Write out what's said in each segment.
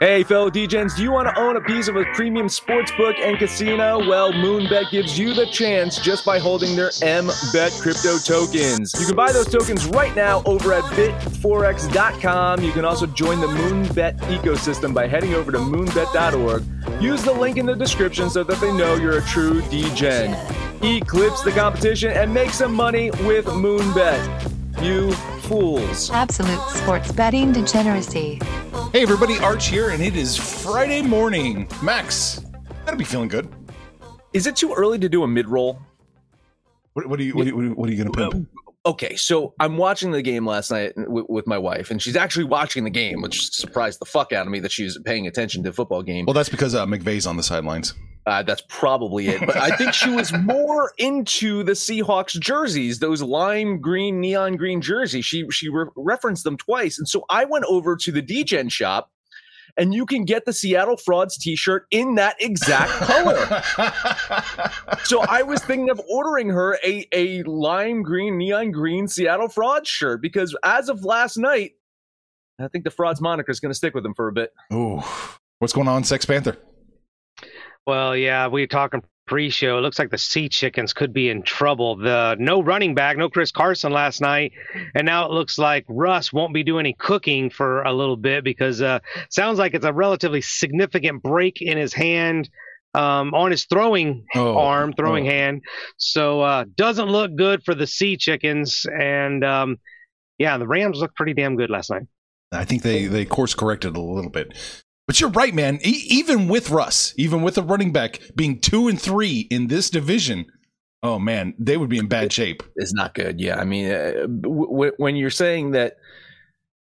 Hey, fellow DJs, do you want to own a piece of a premium sports book and casino? Well, Moonbet gives you the chance just by holding their MBET crypto tokens. You can buy those tokens right now over at bitforex.com. You can also join the Moonbet ecosystem by heading over to moonbet.org. Use the link in the description so that they know you're a true DGen. Eclipse the competition and make some money with Moonbet. You fools. Absolute sports betting degeneracy. Hey everybody, Arch here, and it is Friday morning. Max, gotta be feeling good. Is it too early to do a mid roll? What, what, are you? What are you? What are you gonna pimp? Okay, so I'm watching the game last night with, with my wife, and she's actually watching the game, which surprised the fuck out of me that she's paying attention to a football game. Well, that's because uh, McVay's on the sidelines. Uh, that's probably it. But I think she was more into the Seahawks jerseys, those lime green, neon green jerseys. She she re- referenced them twice, and so I went over to the DGen shop, and you can get the Seattle Frauds T-shirt in that exact color. so I was thinking of ordering her a a lime green, neon green Seattle Frauds shirt because as of last night, I think the Frauds moniker is going to stick with them for a bit. Ooh, what's going on, Sex Panther? Well, yeah, we were talking pre-show. It looks like the Sea Chickens could be in trouble. The no running back, no Chris Carson last night, and now it looks like Russ won't be doing any cooking for a little bit because uh, sounds like it's a relatively significant break in his hand. Um, on his throwing Oh, arm, throwing oh. hand, so uh, doesn't look good for the Sea Chickens. And um, yeah, the Rams looked pretty damn good last night. I think they they course corrected a little bit. But you're right, man. E- even with Russ, even with the running back being two and three in this division, oh man, they would be in bad shape. It's not good. Yeah, I mean, uh, w- w- when you're saying that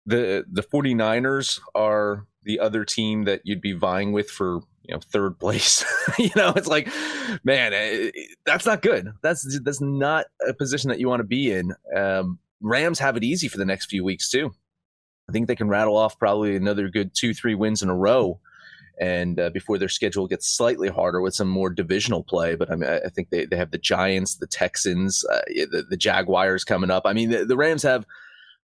the the 49ers are the other team that you'd be vying with for you know third place, you know, it's like, man, uh, that's not good. That's that's not a position that you want to be in. Um, Rams have it easy for the next few weeks too. I think they can rattle off probably another good two, three wins in a row. And uh, before their schedule gets slightly harder with some more divisional play, but I mean, I think they, they have the Giants, the Texans, uh, the, the Jaguars coming up. I mean, the, the Rams have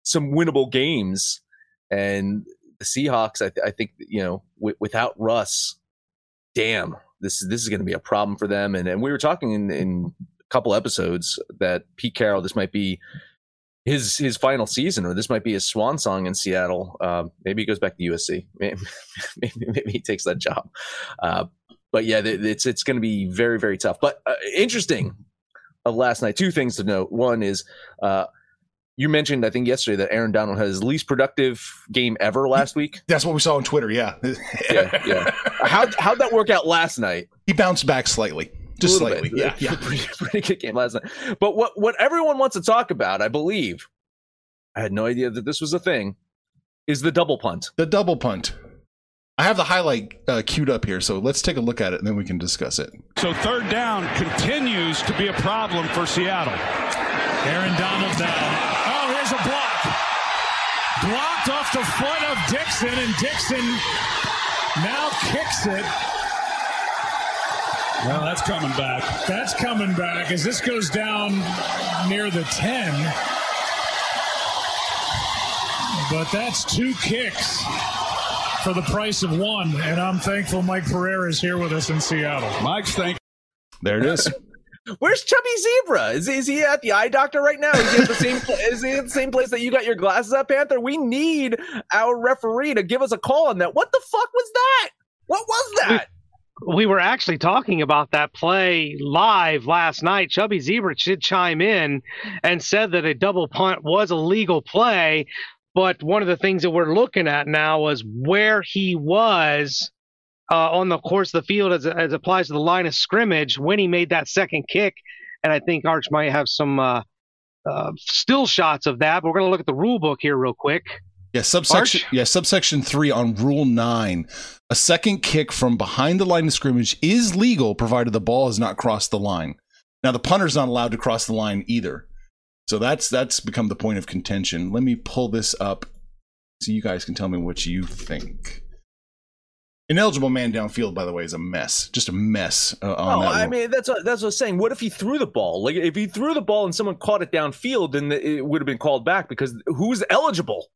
some winnable games, and the Seahawks. I, th- I think you know, w- without Russ, damn, this this is going to be a problem for them. And and we were talking in, in a couple episodes that Pete Carroll, this might be his his final season, or this might be his swan song in Seattle. Um, maybe he goes back to USC. Maybe, maybe, maybe he takes that job. Uh, but yeah, it's it's going to be very very tough. But uh, interesting of last night. Two things to note. One is. Uh, you mentioned, I think yesterday, that Aaron Donald had his least productive game ever last week. That's what we saw on Twitter. Yeah, Yeah, yeah. How how'd that work out last night? he bounced back slightly, just little slightly. bit. Yeah, yeah. pretty, pretty good game last night. But what what everyone wants to talk about, I believe, I had no idea that this was a thing, is the double punt. The double punt. I have the highlight uh, queued up here, so let's take a look at it and then we can discuss it. So third down continues to be a problem for Seattle. Aaron Donald now. Oh, here's a block. Blocked off the foot of Dickson, and Dickson Now kicks it. Well, that's coming back. That's coming back as this goes down near the 10. But that's two kicks for the price of one. And I'm thankful Mike Pereira is here with us in Seattle. Mike's thank. There it is. Where's Chubby Zebra? Is, is he at the eye doctor right now? Is he at the same is he at the same place that you got your glasses at, Panther? We need our referee to give us a call on that. What the fuck was that? What was that? We were actually talking about that play live last night. Chubby Zebra did chime in and said that a double punt was a legal play, but one of the things that we're looking at now was where he was uh, on the course of the field as, as applies to the line of scrimmage when he made that second kick. And I think Arch might have some uh, uh, still shots of that. But we're going to look at the rule book here real quick. Yeah, subsection. Arch? Yeah, subsection three on Rule Nine. A second kick from behind the line of scrimmage is legal, provided the ball has not crossed the line. Now, the punter's not allowed to cross the line either, so that's that's become the point of contention. Let me pull this up so you guys can tell me what you think. Ineligible man downfield, by the way, is a mess. Just a mess. Uh, on Oh, I mean that's what, that's what I was saying. What if he threw the ball? Like if he threw the ball and someone caught it downfield, then it would have been called back because who's eligible?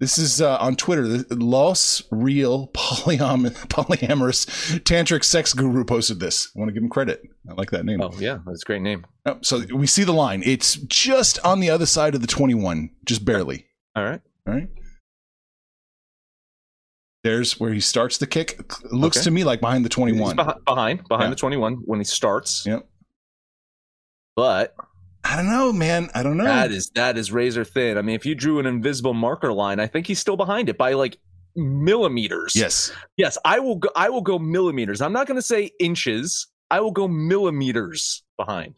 This is uh, on Twitter. The Los Real Polyam- Polyamorous Tantric Sex Guru posted this. I want to give him credit. I like that name. Oh yeah, that's a great name. Oh, so we see the line. It's just on the other side of the 21, just barely. All right. All right. There's where he starts the kick. It looks Okay. to me like behind the He's 21. behind behind, behind Yeah. the 21 when he starts. Yep. But I don't know, man. I don't know. that is that is razor thin. I mean, if you drew an invisible marker line, I think he's still behind it by like millimeters. yes. Yes, I will go I will go millimeters. I'm not going to say inches. I will go millimeters behind.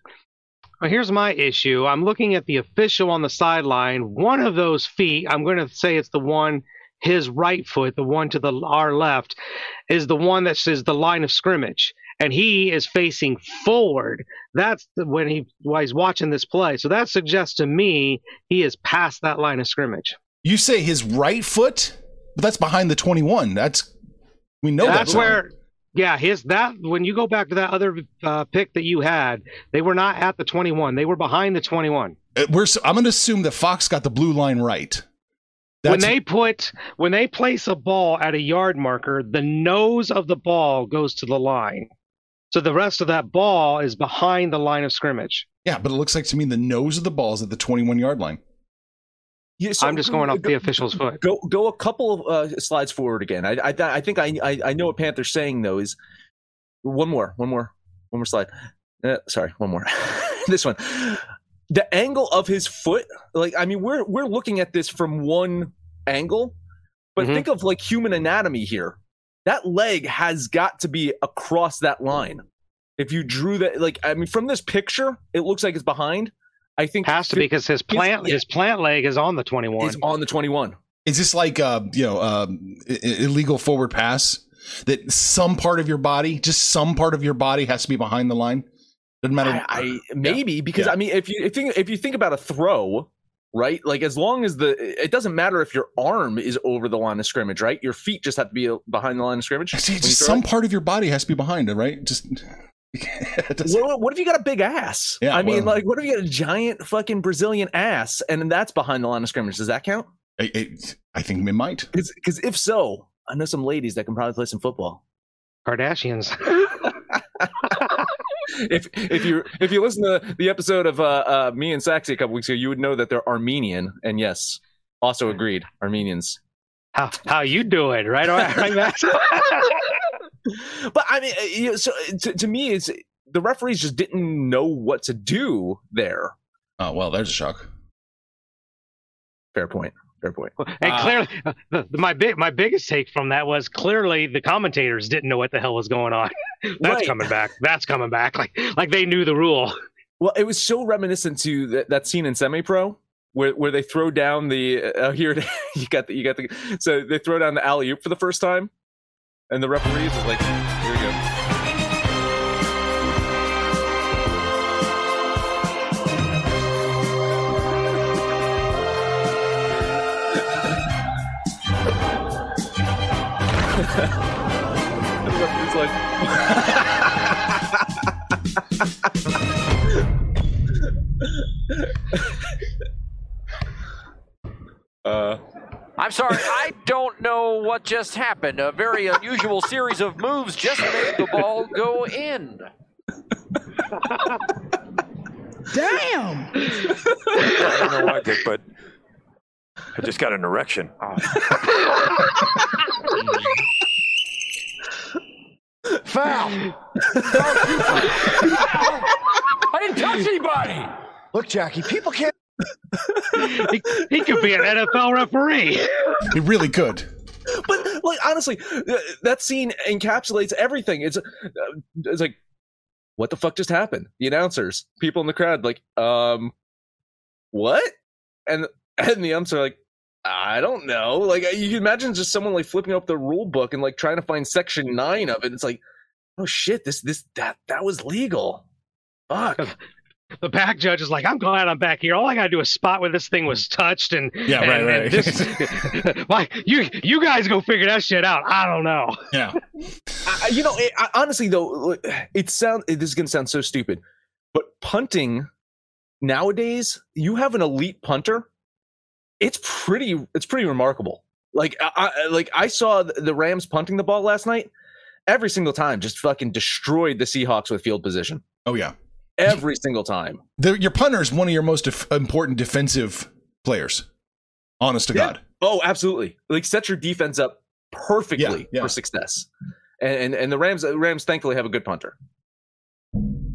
Well, here's my issue. I'm looking at the official on the sideline. One of those feet, I'm going to say it's the one, his right foot, the one to the our left, is the one that says the line of scrimmage, and he is facing forward. That's the, when he while he's watching this play. So that suggests to me he is past that line of scrimmage. You say his right foot, but that's behind the 21. That's we know that's that's where. Yeah, his that when you go back to that other uh, pick that you had, they were not at the 21. They were behind the 21. Uh, We're. I'm going to assume that Fox got the blue line right. when they put when they place a ball at a yard marker, the nose of the ball goes to the line. So the rest of that ball is behind the line of scrimmage. yeah, but it looks like to me the nose of the ball is at the 21 yard line. Yeah, so I'm just going off go- the official's foot. Go go a couple of uh, slides forward again. I I, I think I, I I know what Panther's saying though is one more one more one more slide. Uh, sorry, one more. this one. The angle of his foot, like I mean, we're we're looking at this from one angle, but Mhm. think of like human anatomy here. That leg has got to be across that line. If you drew that, like I mean, from this picture, it looks like it's behind. I think Has to be because his plant yeah. his plant leg is on the 21. is on the twenty-one. Is this like uh you know um, i- i- illegal forward pass that some part of your body, just some part of your body, has to be behind the line? Doesn't matter. I, I maybe because Yeah. I mean, if you if you if you think about a throw, right? Like as long as the it doesn't matter if your arm is over the line of scrimmage, right? Your feet just have to be uh, behind the line of scrimmage. See, just some it. part of your body has to be behind it, right? Just. it What, what if you got a big ass? Yeah, I mean, well- like, what if you got a giant fucking Brazilian ass, and that's behind the line of scrimmage? Does that count? I, I, I think it might. Because if so, I know some ladies that can probably play some football. Kardashians. if if you if you listen to the episode of uh, uh, me and Saxy a couple weeks ago, you would know that they're Armenian, and yes, also agreed, Armenians. how how you doing? Right, right, right Max? but I mean, uh, you know, so to, to me, it's the referees just didn't know what to do there. Oh well, there's a shock. Fair point. Fair point. And Uh, clearly, the, the- my big my biggest take from that was clearly the commentators didn't know what the hell was going on. That's Right. coming back. That's coming back. Like like they knew the rule. Well, it was so reminiscent to that, that scene in Semi Pro where where they throw down the uh, here it- you got the you got the so they throw down the alley oop for the first time, and the referees is like, here we go. And the referee's like, uh, I'm sorry, I don't know what just happened. A very unusual series of moves just made the ball go in. Damn! I don't know why, Dick, but I just got an erection. Foul! I didn't touch anybody! Look, Jackie, people can't. he, he could be an NFL referee. He really could. but like honestly, uh, that scene encapsulates everything. It's uh, it's like, what the fuck just happened? The announcers, people in the crowd, like, um, what? And and the umps are like, I don't know. Like you can imagine just someone like flipping up the rule book and like trying to find section nine of it. It's like, oh shit, this this that that was legal. Fuck. The back judge is like, I'm glad I'm back here. All I gotta do is spot where this thing was touched, and Yeah, and, right, right. and this, why you you guys go figure that shit out. I don't know. Yeah. I, you know, it, I, honestly though, it sound this is gonna sound so stupid, but punting nowadays, you have an elite punter. It's pretty. It's pretty remarkable. Like, I, I like I saw the the Rams punting the ball last night. Every single time, just fucking destroyed the Seahawks with field position. Oh yeah. Every single time. The, your punter is one of your most def- important defensive players. Honest to Yeah. God. Oh, absolutely. Like set your defense up perfectly Yeah, yeah. for success. And, and and the Rams Rams thankfully have a good punter.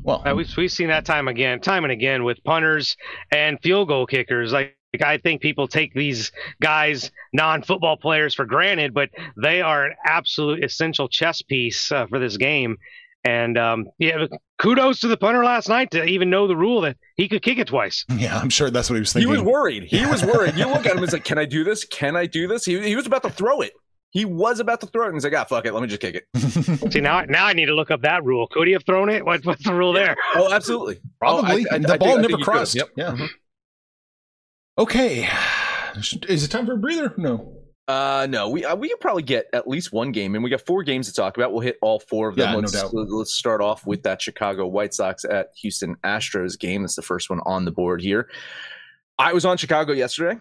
Well, Uh, we've we've seen that time again, time and again with punters and field goal kickers. Like I think people take these guys, non-football players, for granted, but they are an absolute essential chess piece uh, for this game. And um, yeah, kudos to the punter last night to even know the rule that he could kick it twice. yeah, I'm sure that's what he was thinking. He was worried. He was worried. You look at him, he's like, can I do this? Can I do this? He, he was about to throw it. He was about to throw it, and he's like, ah, fuck it. Let me just kick it. See now, now I need to look up that rule. Could he have thrown it? What, what's the rule there? Oh, absolutely. Probably. Oh, I- I- the I ball think- never think he could. crossed. Yep. Yeah. Okay. Is it time for a breather? No. Uh, no, we uh, we could probably get at least one game, and we got four games to talk about. We'll hit all four of them. Yeah, no let's, doubt. let's start off with that Chicago White Sox at Houston Astros game. That's the first one on the board here. I was on Chicago yesterday.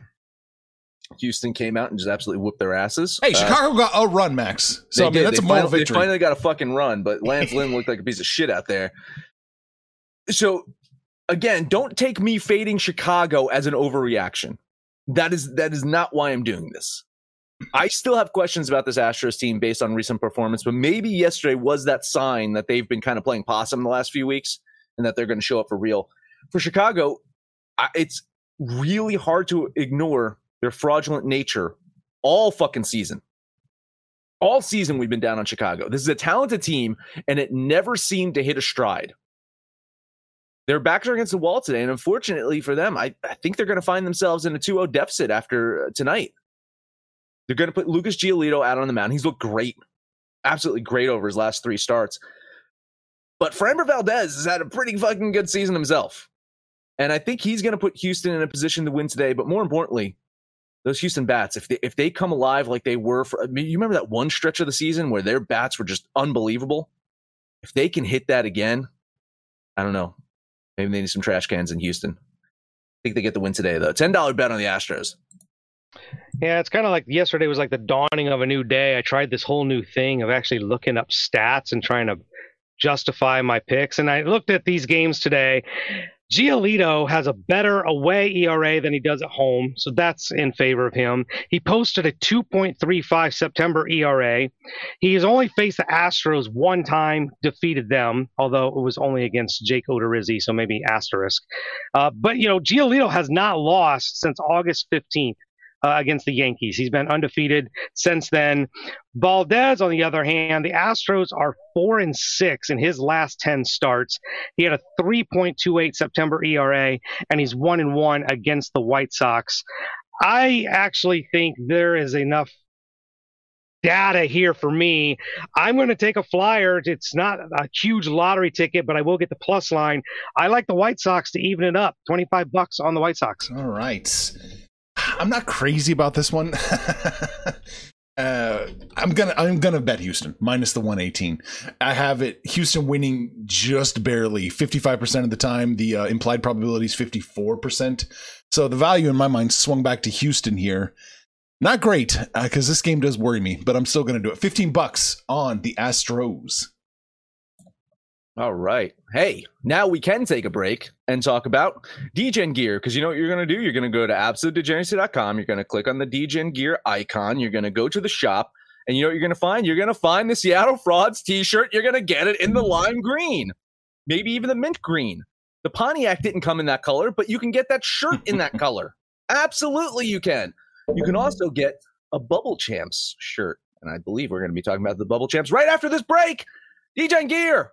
Houston came out and just absolutely whooped their asses. Hey, Uh, Chicago got a run, Max. So I mean, did. that's They a moral finally, victory. They finally got a fucking run, but Lance Lynn looked like a piece of shit out there. So again, don't take me fading Chicago as an overreaction. That is that is not why I'm doing this. I still have questions about this Astros team based on recent performance, but maybe yesterday was that sign that they've been kind of playing possum the last few weeks and that they're going to show up for real. For Chicago, it's really hard to ignore their fraudulent nature all fucking season all season we've been down on Chicago. This is a talented team, and it never seemed to hit a stride. Their backs are against the wall today, and unfortunately for them, I, I think they're going to find themselves in a 2-0 deficit after uh, tonight. They're going to put Lucas Giolito out on the mound. He's looked great, absolutely great over his last three starts. But Framber Valdez has had a pretty fucking good season himself. And I think he's going to put Houston in a position to win today. But more importantly, those Houston bats, if they if they come alive like they were for, I mean, you remember that one stretch of the season where their bats were just unbelievable. If they can hit that again, I don't know. Maybe they need some trash cans in Houston. I think they get the win today though. Ten dollar bet on the Astros. Yeah, it's kind of like yesterday was like the dawning of a new day. I tried this whole new thing of actually looking up stats and trying to justify my picks. And I looked at these games today. Giolito has a better away ERA than he does at home, so that's in favor of him. He posted a 2.35 September ERA. He has only faced the Astros one time, defeated them, although it was only against Jake Odorizzi, so maybe asterisk. Uh, but you know, Giolito has not lost since August 15th uh, against the Yankees. He's been undefeated since then. Valdez, on the other hand, the Astros are four and six in his last ten starts. He had a 3.28 September ERA, and he's one and one against the White Sox. I actually think there is enough data here for me. I'm going to take a flyer. It's not a huge lottery ticket, but I will get the plus line. I like the White Sox to even it up. 25 bucks on the White Sox. All right. I'm not crazy about this one. Uh, I'm gonna I'm gonna bet Houston minus the 118. I have it Houston winning just barely 55% of the time. The uh, implied probability is 54%. So the value in my mind swung back to Houston here. Not great because uh, this game does worry me, but I'm still gonna do it. 15 bucks on the Astros. All right. Hey, now we can take a break and talk about DGen gear because you know what you're going to do? You're going to go to absolutedegeneracy.com. You're going to click on the DGen gear icon. You're going to go to the shop. And you know what you're going to find? You're going to find the Seattle Frauds t shirt. You're going to get it in the lime green, maybe even the mint green. The Pontiac didn't come in that color, but you can get that shirt in that color. Absolutely, you can. You can also get a Bubble Champs shirt. And I believe we're going to be talking about the Bubble Champs right after this break. DGen gear.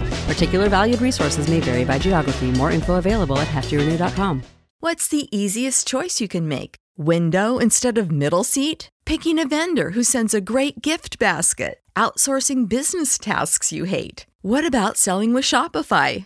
Particular valued resources may vary by geography. More info available at heftyrenew.com. What's the easiest choice you can make? Window instead of middle seat? Picking a vendor who sends a great gift basket? Outsourcing business tasks you hate? What about selling with Shopify?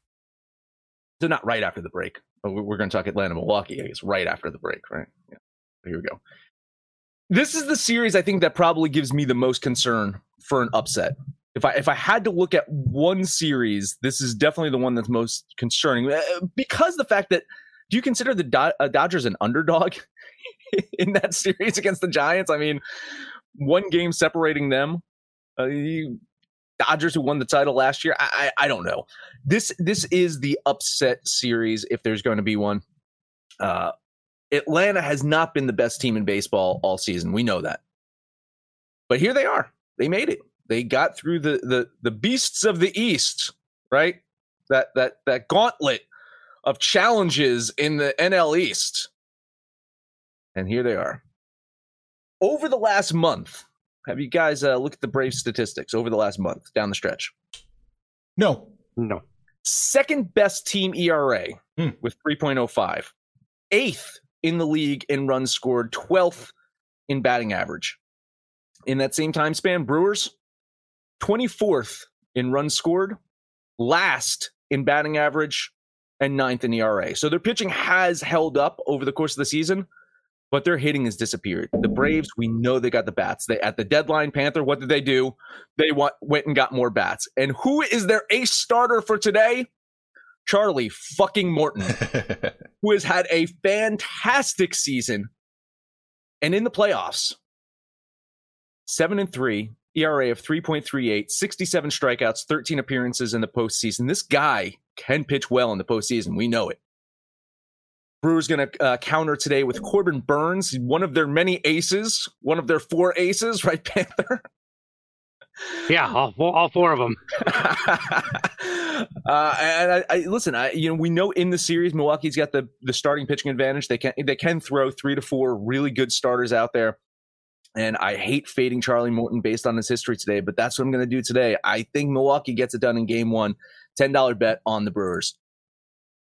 So not right after the break. but We're going to talk Atlanta, Milwaukee, I guess, right after the break, right? Yeah. Here we go. This is the series I think that probably gives me the most concern for an upset. If I if I had to look at one series, this is definitely the one that's most concerning uh, because the fact that do you consider the uh, Dodgers an underdog in that series against the Giants? I mean, one game separating them. Uh, Dodgers who won the title last year. I, I, I don't know. This this is the upset series if there's going to be one. Uh, Atlanta has not been the best team in baseball all season. We know that. But here they are. They made it. They got through the the the beasts of the East, right? That that that gauntlet of challenges in the NL East. And here they are. Over the last month, have you guys uh, looked at the Brave statistics over the last month down the stretch? No. No. Second best team ERA Hmm. with 3.05. Eighth in the league in runs scored, 12th in batting average. In that same time span, Brewers 24th in runs scored, last in batting average, and ninth in ERA. So their pitching has held up over the course of the season, but their hitting has disappeared. The Braves, we know they got the bats. They at the deadline, Panther, what did they do? They want, went and got more bats. And who is their ace starter for today? Charlie fucking Morton, who has had a fantastic season. And in the playoffs, seven and three, ERA of 3.38, 67 strikeouts, 13 appearances in the postseason. This guy can pitch well in the postseason. We know it. Brewers going to uh, counter today with Corbin Burnes, one of their many aces, one of their four aces, right, Panther? Yeah, all four, all four of them. uh, and I, I listen. I you know we know in the series Milwaukee's got the the starting pitching advantage. They can they can throw three to four really good starters out there. And I hate fading Charlie Morton based on his history today, but that's what I'm going to do today. I think Milwaukee gets it done in Game One. Ten dollar bet on the Brewers.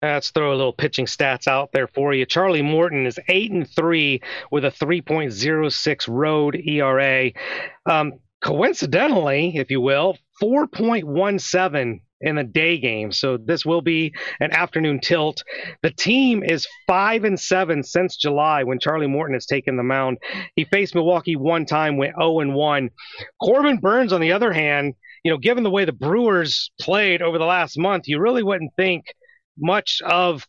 Let's throw a little pitching stats out there for you. Charlie Morton is eight and three with a 3.06 road ERA. Um, coincidentally, if you will, 4.17 in the day game. So this will be an afternoon tilt. The team is five and seven since July when Charlie Morton has taken the mound. He faced Milwaukee one time, went 0 and 1. Corbin Burnes, on the other hand, you know, given the way the Brewers played over the last month, you really wouldn't think much of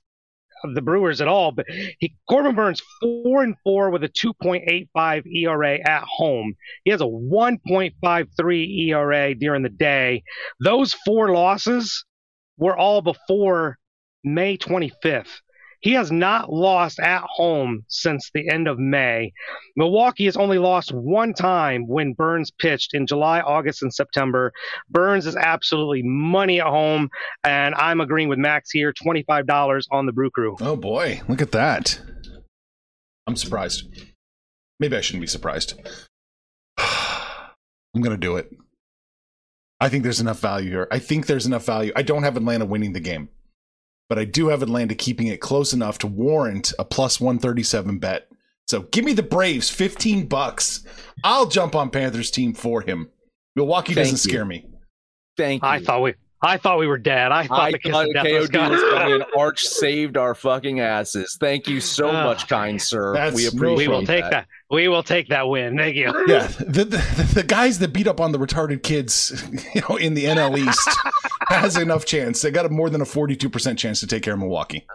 of the Brewers at all. But he Corbin Burnes four and four with a 2.85 ERA at home. He has a 1.53 ERA during the day. Those four losses were all before May 25th. He has not lost at home since the end of May. Milwaukee has only lost one time when Burnes pitched in July, August, and September. Burnes is absolutely money at home, and I'm agreeing with Max here $25 on the Brew Crew. Oh boy, look at that. I'm surprised. Maybe I shouldn't be surprised. I'm going to do it. I think there's enough value here. I think there's enough value. I don't have Atlanta winning the game, but I do have Atlanta keeping it close enough to warrant a plus 137 bet. So give me the Braves 15 bucks. I'll jump on Panthers team for him. Milwaukee Thank doesn't you. scare me. Thank you. I thought we I thought we were dead. I thought I the kiss thought of death was KOD was coming. coming and Arch saved our fucking asses. Thank you so Ah. much, kind sir. We no appreciate we will take that. We will take that win. Thank you. Yeah, the, the the guys that beat up on the retarded kids, you know, in the NL East has enough chance. They got a more than a 42% chance to take care of Milwaukee.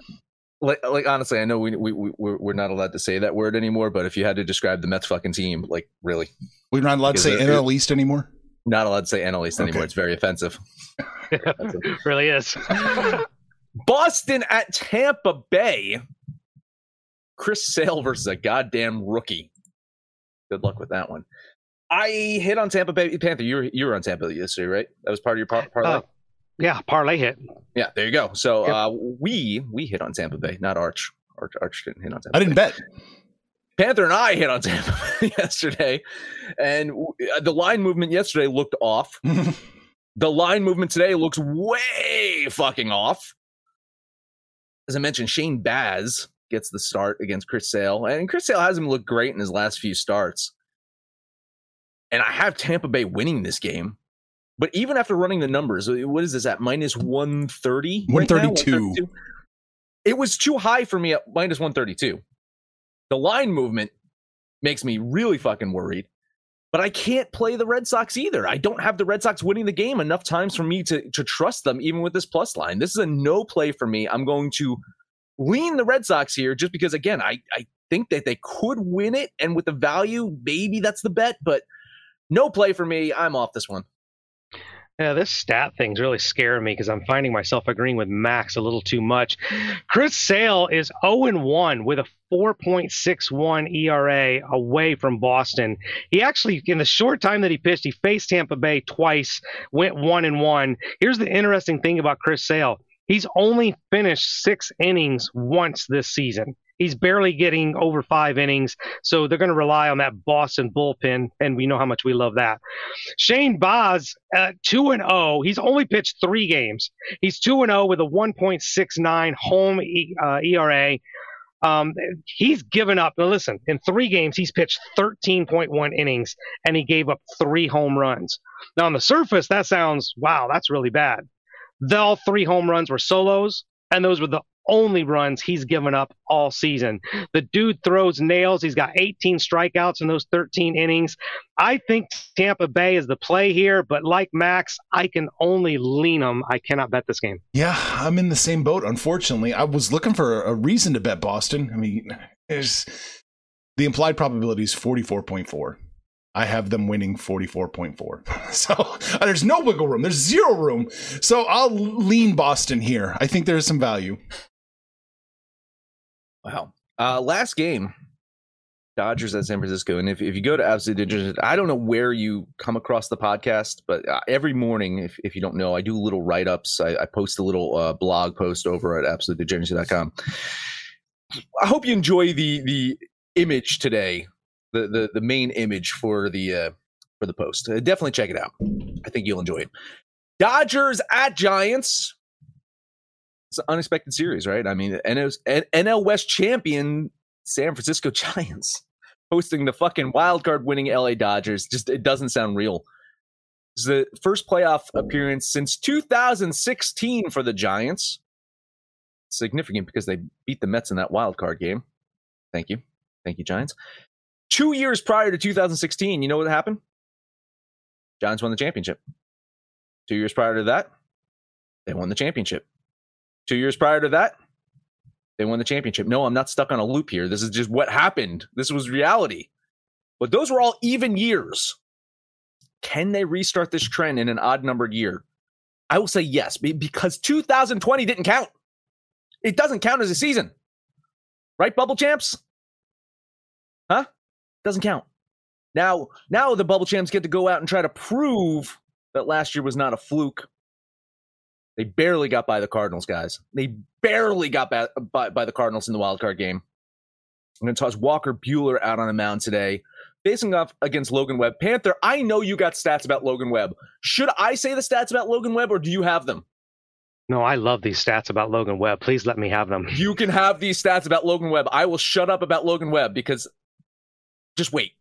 Like, like honestly, I know we, we we we're we're not allowed to say that word anymore. But if you had to describe the Mets fucking team, like really, We're not allowed to say it- NL East anymore. Not allowed to say NL East anymore. Okay. It's very offensive. really is. Boston at Tampa Bay. Chris Sale versus a goddamn rookie. Good luck with that one. I hit on Tampa Bay Panther. You were you were on Tampa yesterday, right? That was part of your par- parlay. Uh, yeah, parlay hit. yeah, there you go. So Yep. uh, we we hit on Tampa Bay, not Arch. Arch, Arch didn't hit on Tampa. I didn't Bay. bet. Panther and I hit on Tampa yesterday, and uh, the line movement yesterday looked off. the line movement today looks way fucking off. As I mentioned, Shane Baz gets the start against Chris Sale, and Chris Sale hasn't looked great in his last few starts. And I have Tampa Bay winning this game. But even after running the numbers, uh, what is this at minus 130? right now? 132. 132? It was too high for me at minus 132. The line movement makes me really fucking worried. But I can't play the Red Sox either. I don't have the Red Sox winning the game enough times for me to, to trust them, even with this plus line. This is a no play for me. I'm going to lean the Red Sox here just because, again, I, I think that they could win it. And with the value, maybe that's the bet, but no play for me. I'm off this one. Yeah, this stat thing's really scaring me because I'm finding myself agreeing with Max a little too much. Chris Sale is 0 1 with a 4.61 ERA away from Boston. He actually, in the short time that he pitched, he faced Tampa Bay twice, went 1 and 1. Here's the interesting thing about Chris Sale he's only finished six innings once this season. He's barely getting over five innings, so they're going to rely on that Boston bullpen, and we know how much we love that. Shane Baz at two and zero. He's only pitched three games. He's two and zero with a 1.69 home e, uh, ERA. Um, he's given up. Now listen, in three games, he's pitched 13.1 innings, and he gave up three home runs. Now on the surface, that sounds wow, that's really bad. The, all three home runs were solos, and those were the only runs he's given up all season. The dude throws nails. He's got 18 strikeouts in those 13 innings. I think Tampa Bay is the play here, but like Max, I can only lean them. I cannot bet this game. Yeah, I'm in the same boat. Unfortunately, I was looking for a reason to bet Boston. I mean, there's the implied probability is 44.4. I have them winning 44.4. So there's no wiggle room. There's zero room. So I'll lean Boston here. I think there's some value. Wow. Uh, last game, Dodgers at San Francisco. And if, if you go to Absolute Degenerate, I don't know where you come across the podcast, but uh, every morning, if, if you don't know, I do little write ups. I, I post a little uh, blog post over at absolutedegeneracy.com. I hope you enjoy the the image today, the the, the main image for the uh, for the post. Uh, definitely check it out. I think you'll enjoy it. Dodgers at Giants. It's an unexpected series, right? I mean, NL, NL West champion San Francisco Giants hosting the fucking wild card winning LA Dodgers. Just it doesn't sound real. It's the first playoff appearance since 2016 for the Giants. Significant because they beat the Mets in that wild card game. Thank you. Thank you, Giants. Two years prior to 2016, you know what happened? Giants won the championship. Two years prior to that, they won the championship. Two years prior to that, they won the championship. No, I'm not stuck on a loop here. This is just what happened. This was reality. But those were all even years. Can they restart this trend in an odd numbered year? I will say yes, because 2020 didn't count. It doesn't count as a season. Right, bubble champs? Huh? Doesn't count. Now, now the bubble champs get to go out and try to prove that last year was not a fluke. They barely got by the Cardinals, guys. They barely got by, by, by the Cardinals in the wild card game. I'm going to toss Walker Buehler out on the mound today, facing off against Logan Webb. Panther, I know you got stats about Logan Webb. Should I say the stats about Logan Webb, or do you have them? No, I love these stats about Logan Webb. Please let me have them. You can have these stats about Logan Webb. I will shut up about Logan Webb because just wait.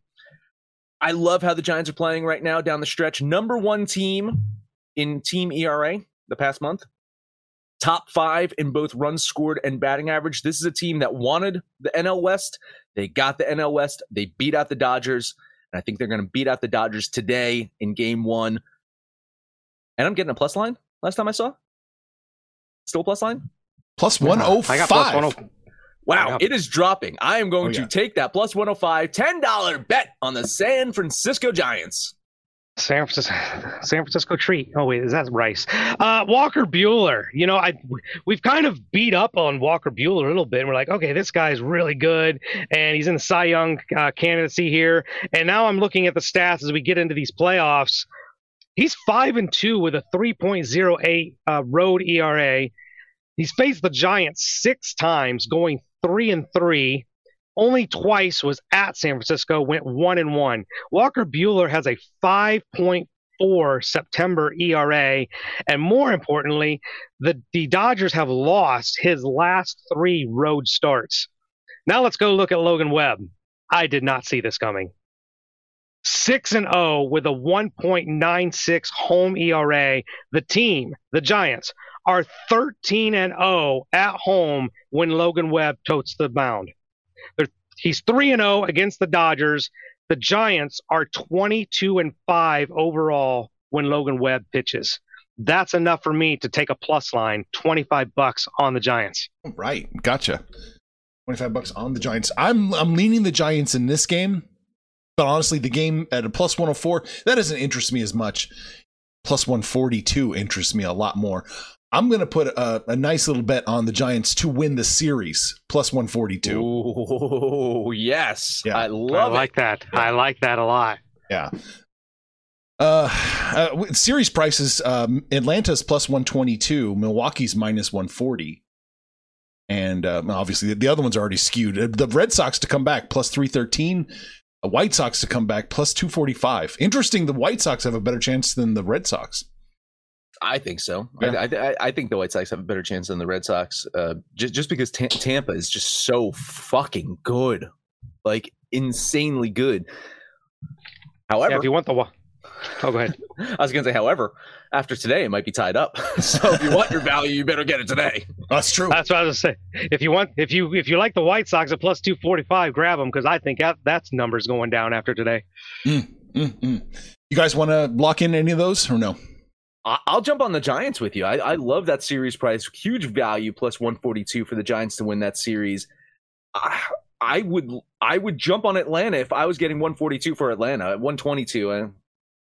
I love how the Giants are playing right now down the stretch. Number one team in team ERA the past month. Top five in both runs scored and batting average. This is a team that wanted the NL West. They got the NL West. They beat out the Dodgers. And I think they're going to beat out the Dodgers today in game one. And I'm getting a plus line last time I saw. Still plus line? Plus 105. I got plus 105. Wow, it is dropping. I am going oh, yeah. to take that plus 105 $10 bet on the San Francisco Giants. San Francisco, San Francisco treat. Oh wait, is that Rice? Uh, Walker Buehler. You know, I we've kind of beat up on Walker Buehler a little bit. And we're like, okay, this guy's really good, and he's in the Cy Young uh, candidacy here. And now I'm looking at the stats as we get into these playoffs. He's five and two with a 3.08 uh, road ERA. He's faced the Giants six times, going three and three. Only twice was at San Francisco, went one and one. Walker Buehler has a 5.4 September ERA, and more importantly, the the Dodgers have lost his last three road starts. Now let's go look at Logan Webb. I did not see this coming. 6 and 0 with a 1.96 home ERA. The team, the Giants, are 13 and 0 at home when Logan Webb totes the mound. They're, he's 3 and 0 against the Dodgers. The Giants are 22 and 5 overall when Logan Webb pitches. That's enough for me to take a plus line, 25 bucks on the Giants. Right. Gotcha. 25 bucks on the Giants. I'm I'm leaning the Giants in this game. But honestly, the game at a plus 104, that doesn't interest me as much. Plus 142 interests me a lot more. I'm going to put a, a, nice little bet on the Giants to win the series, plus 142. Oh, yes. Yeah. I love I like it. that. Yeah. I like that a lot. Yeah. Uh, uh series prices um, Atlanta's plus 122, Milwaukee's minus 140. And uh, obviously, the other ones are already skewed. The Red Sox to come back plus 313, the White Sox to come back plus 245. Interesting, the White Sox have a better chance than the Red Sox. I think so. Yeah. I, I, I, think the White Sox have a better chance than the Red Sox, uh, just just because T- Tampa is just so fucking good, like insanely good. However, yeah, if you want the oh, go ahead. I was gonna say, however, after today, it might be tied up. so if you want your value, you better get it today. That's true. That's what I was gonna say. If you want, if you if you like the White Sox at plus two forty five, grab them because I think that that's numbers going down after today. Mm, mm, mm. You guys want to lock in any of those or no? I'll jump on the Giants with you. I, I, love that series price. Huge value plus 142 for the Giants to win that series. I, I would I would jump on Atlanta if I was getting 142 for Atlanta. At 122, uh,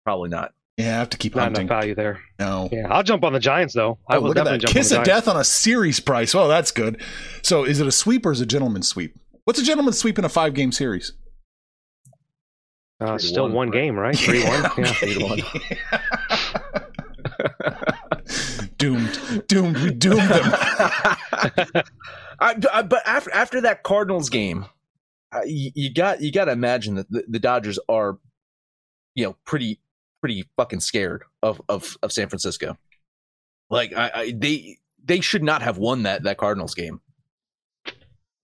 probably not. Yeah, I have to keep not enough value there. No. Yeah, I'll jump on the Giants though. I oh, will definitely jump Kiss of death on a series price. Well, that's good. So, is it a sweep or is it a gentleman's sweep? What's a gentleman's sweep in a five game series? Uh, still one, one game, right? Three one. Yeah, three one. doomed, doomed. We doomed them. I, I, but after after that Cardinals game, uh, you, you, got you got to imagine that the, the, Dodgers are, you know, pretty pretty fucking scared of of, of San Francisco. Like I, I, they they should not have won that that Cardinals game.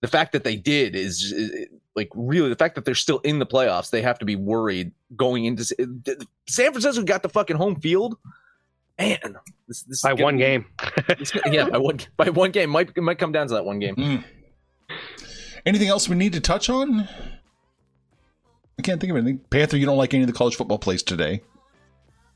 The fact that they did is, is like really the fact that they're still in the playoffs, they have to be worried going into San Francisco got the fucking home field. Man, this, this by one game. this, yeah, by one by one game might it might come down to that one game. Mm. Anything else we need to touch on? I can't think of anything. Panther, you don't like any of the college football plays today.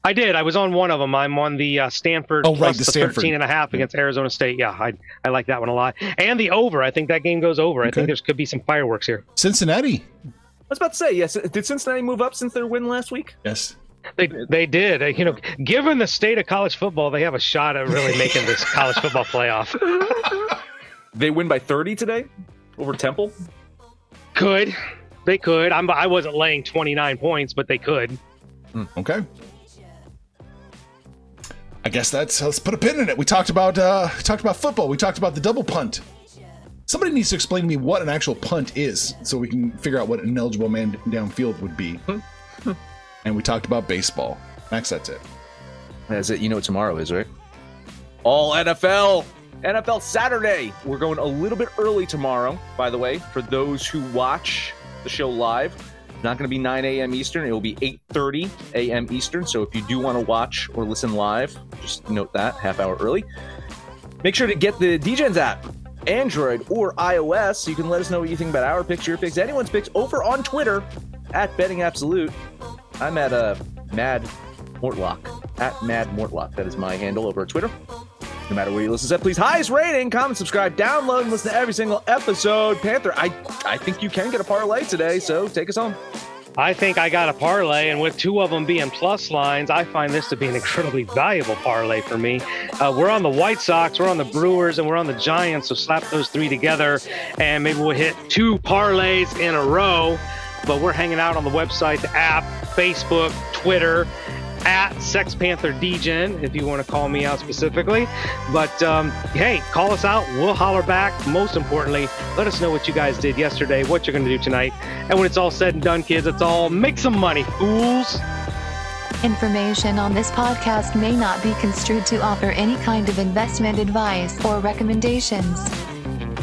I did. I was on one of them. I'm on the uh, Stanford Oh, right, plus the the, Stanford. 13 and a half against Arizona State. Yeah, I I like that one a lot. And the over. I think that game goes over. I think there's could be some fireworks here. Cincinnati. I was about to say, yes. Did Cincinnati move up since their win last week? Yes. They they did. You know, given the state of college football, they have a shot at really making this college football playoff. They win by 30 today over Temple. Could. They could. I'm I wasn't laying 29 points, but they could. Okay. I guess that's let's put a pin in it. We talked about uh talked about football. We talked about the double punt. Somebody needs to explain to me what an actual punt is, so we can figure out what an eligible man downfield would be. And we talked about baseball. Max, that's it. That's it. You know what tomorrow is, right? All NFL. NFL Saturday. We're going a little bit early tomorrow, by the way, for those who watch the show live. Not going to be 9 a.m. Eastern. It will be 8:30 a.m. Eastern. So if you do want to watch or listen live, just note that half hour early. Make sure to get the DJs app, Android or iOS, you can let us know what you think about our picks, your picks, anyone's picks over on Twitter at Betting Absolute. I'm at uh, Mad Mortlock at Mad Mortlock. That is my handle over Twitter. No matter where you listen to, please highest rating, comment, subscribe, download, and listen to every single episode. Panther, I I think you can get a parlay today, so take us home. I think I got a parlay, and with two of them being plus lines, I find this to be an incredibly valuable parlay for me. Uh, we're on the White Sox, we're on the Brewers, and we're on the Giants. So slap those three together, and maybe we'll hit two parlays in a row. But we're hanging out on the website, the app, Facebook, Twitter, at Sex Panther DGen, if you want to call me out specifically. But um, hey, call us out. We'll holler back. Most importantly, let us know what you guys did yesterday, what you're going to do tonight. And when it's all said and done, kids, it's all make some money, fools. Information on this podcast may not be construed to offer any kind of investment advice or recommendations.